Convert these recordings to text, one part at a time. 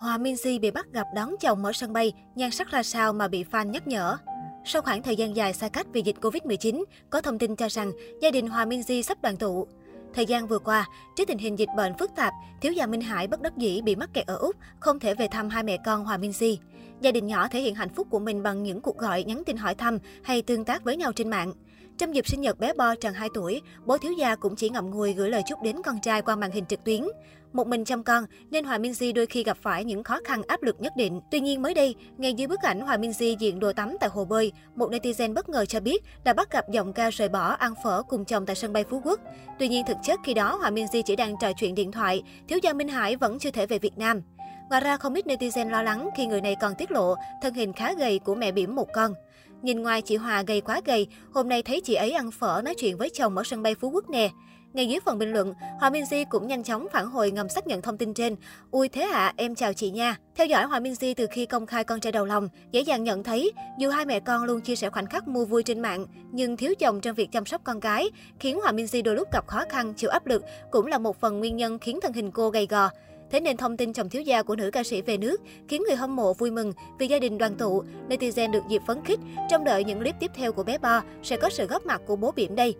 Hòa Minzy bị bắt gặp đón chồng ở sân bay, nhan sắc ra sao mà bị fan nhắc nhở. Sau khoảng thời gian dài xa cách vì dịch Covid-19, có thông tin cho rằng gia đình Hòa Minzy sắp đoàn tụ. Thời gian vừa qua, trước tình hình dịch bệnh phức tạp, thiếu gia Minh Hải bất đắc dĩ bị mắc kẹt ở Úc, không thể về thăm hai mẹ con Hòa Minzy. Gia đình nhỏ thể hiện hạnh phúc của mình bằng những cuộc gọi, nhắn tin hỏi thăm hay tương tác với nhau trên mạng. Trong dịp sinh nhật bé Bo tròn 2 tuổi, bố thiếu gia cũng chỉ ngậm ngùi gửi lời chúc đến con trai qua màn hình trực tuyến. Một mình chăm con nên Hòa Minzy đôi khi gặp phải những khó khăn áp lực nhất định. Tuy nhiên mới đây, ngay dưới bức ảnh Hòa Minzy diện đồ tắm tại hồ bơi, một netizen bất ngờ cho biết đã bắt gặp giọng ca rời bỏ ăn phở cùng chồng tại sân bay Phú Quốc. Tuy nhiên thực chất khi đó Hòa Minzy chỉ đang trò chuyện điện thoại, thiếu gia Minh Hải vẫn chưa thể về Việt Nam. Ngoài ra không ít netizen lo lắng khi người này còn tiết lộ thân hình khá gầy của mẹ bỉm một con. Nhìn ngoài chị Hòa gầy quá gầy, hôm nay thấy chị ấy ăn phở nói chuyện với chồng ở sân bay Phú Quốc nè. Ngay dưới phần bình luận, Hòa Minzy cũng nhanh chóng phản hồi ngầm xác nhận thông tin trên. Ui thế ạ, à, em chào chị nha. Theo dõi Hòa Minzy từ khi công khai con trai đầu lòng, dễ dàng nhận thấy dù hai mẹ con luôn chia sẻ khoảnh khắc mua vui trên mạng, nhưng thiếu chồng trong việc chăm sóc con cái khiến Hòa Minzy đôi lúc gặp khó khăn, chịu áp lực cũng là một phần nguyên nhân khiến thân hình cô gầy gò. Thế nên thông tin chồng thiếu gia của nữ ca sĩ về nước khiến người hâm mộ vui mừng vì gia đình đoàn tụ. Netizen được dịp phấn khích trong đợi những clip tiếp theo của bé Bo sẽ có sự góp mặt của bố biển đây.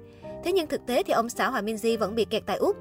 Thế nhưng thực tế thì ông xã Hòa Minzy vẫn bị kẹt tại Úc.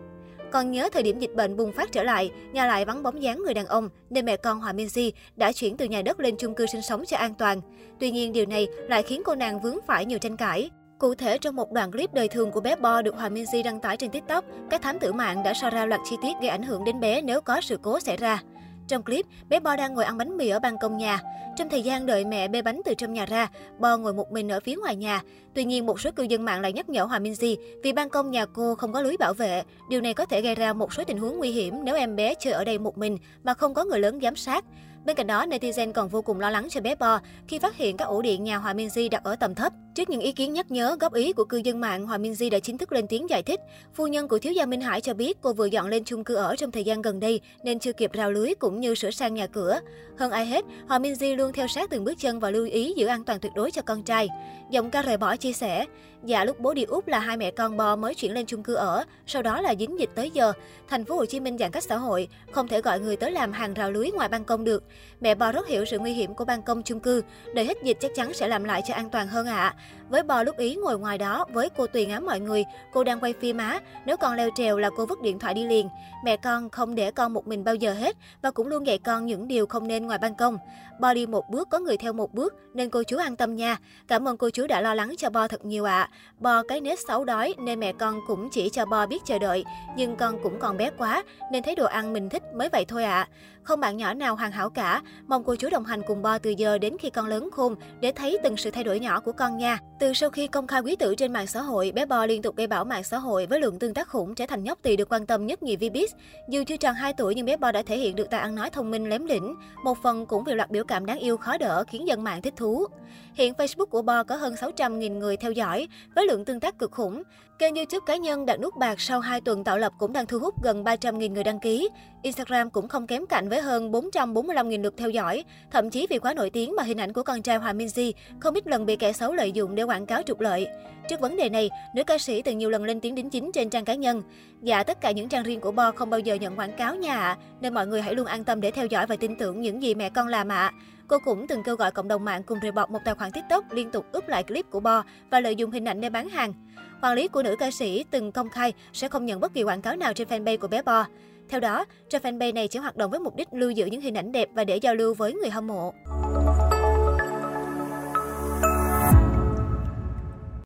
Còn nhớ thời điểm dịch bệnh bùng phát trở lại, nhà lại vắng bóng dáng người đàn ông, nên mẹ con Hòa Minzy đã chuyển từ nhà đất lên chung cư sinh sống cho an toàn. Tuy nhiên điều này lại khiến cô nàng vướng phải nhiều tranh cãi. Cụ thể, trong một đoạn clip đời thường của bé Bo được Hòa Minzy đăng tải trên TikTok, các thám tử mạng đã so ra loạt chi tiết gây ảnh hưởng đến bé nếu có sự cố xảy ra. Trong clip, bé Bo đang ngồi ăn bánh mì ở ban công nhà. Trong thời gian đợi mẹ bê bánh từ trong nhà ra, Bo ngồi một mình ở phía ngoài nhà. Tuy nhiên, một số cư dân mạng lại nhắc nhở Hòa Minzy vì ban công nhà cô không có lưới bảo vệ. Điều này có thể gây ra một số tình huống nguy hiểm nếu em bé chơi ở đây một mình mà không có người lớn giám sát. Bên cạnh đó, netizen còn vô cùng lo lắng cho bé Bo khi phát hiện các ổ điện nhà Hòa Minzy đặt ở tầm thấp. Trước những ý kiến nhắc nhớ, góp ý của cư dân mạng, Hòa Minzy đã chính thức lên tiếng giải thích. Phu nhân của thiếu gia Minh Hải cho biết cô vừa dọn lên chung cư ở trong thời gian gần đây nên chưa kịp rào lưới cũng như sửa sang nhà cửa. Hơn ai hết, Hòa Minzy luôn theo sát từng bước chân và lưu ý giữ an toàn tuyệt đối cho con trai. Giọng ca rời bỏ chia sẻ, dạ lúc bố đi Úc là hai mẹ con bò mới chuyển lên chung cư ở, sau đó là dính dịch tới giờ. Thành phố Hồ Chí Minh giãn cách xã hội, không thể gọi người tới làm hàng rào lưới ngoài ban công được. Mẹ bò rất hiểu sự nguy hiểm của ban công chung cư, đợi hết dịch chắc chắn sẽ làm lại cho an toàn hơn ạ. À. Với bò lúc ý ngồi ngoài đó, với cô tùy ngắm mọi người, cô đang quay phim á, nếu con leo trèo là cô vứt điện thoại đi liền. Mẹ con không để con một mình bao giờ hết và cũng luôn dạy con những điều không nên ngoài ban công. Bo đi một bước có người theo một bước nên cô chú an tâm nha. Cảm ơn cô chú đã lo lắng cho Bo thật nhiều ạ. À. Bo cái nết xấu đói nên mẹ con cũng chỉ cho Bo biết chờ đợi, nhưng con cũng còn bé quá nên thấy đồ ăn mình thích mới vậy thôi ạ. À. Không bạn nhỏ nào hoàn hảo cả cả, mong cô chú đồng hành cùng Bo từ giờ đến khi con lớn khôn để thấy từng sự thay đổi nhỏ của con nha. Từ sau khi công khai quý tử trên mạng xã hội, bé Bo liên tục gây bão mạng xã hội với lượng tương tác khủng trở thành nhóc tỳ được quan tâm nhất nhì Vbiz. Dù chưa tròn 2 tuổi nhưng bé Bo đã thể hiện được tài ăn nói thông minh lém lĩnh, một phần cũng vì loạt biểu cảm đáng yêu khó đỡ khiến dân mạng thích thú. Hiện Facebook của Bo có hơn 600.000 người theo dõi với lượng tương tác cực khủng. Kênh YouTube cá nhân đạt nút bạc sau 2 tuần tạo lập cũng đang thu hút gần 300.000 người đăng ký. Instagram cũng không kém cạnh với hơn 445.000 lượt theo dõi. Thậm chí vì quá nổi tiếng mà hình ảnh của con trai Hòa Minzy không ít lần bị kẻ xấu lợi dụng để quảng cáo trục lợi. Trước vấn đề này, nữ ca sĩ từng nhiều lần lên tiếng đính chính trên trang cá nhân. Dạ, tất cả những trang riêng của Bo không bao giờ nhận quảng cáo nha ạ, nên mọi người hãy luôn an tâm để theo dõi và tin tưởng những gì mẹ con làm ạ. Cô cũng từng kêu gọi cộng đồng mạng cùng rời bọt một tài khoản TikTok liên tục úp lại clip của Bo và lợi dụng hình ảnh để bán hàng. Quản lý của nữ ca sĩ từng công khai sẽ không nhận bất kỳ quảng cáo nào trên fanpage của bé Bo. Theo đó, trang fanpage này chỉ hoạt động với mục đích lưu giữ những hình ảnh đẹp và để giao lưu với người hâm mộ.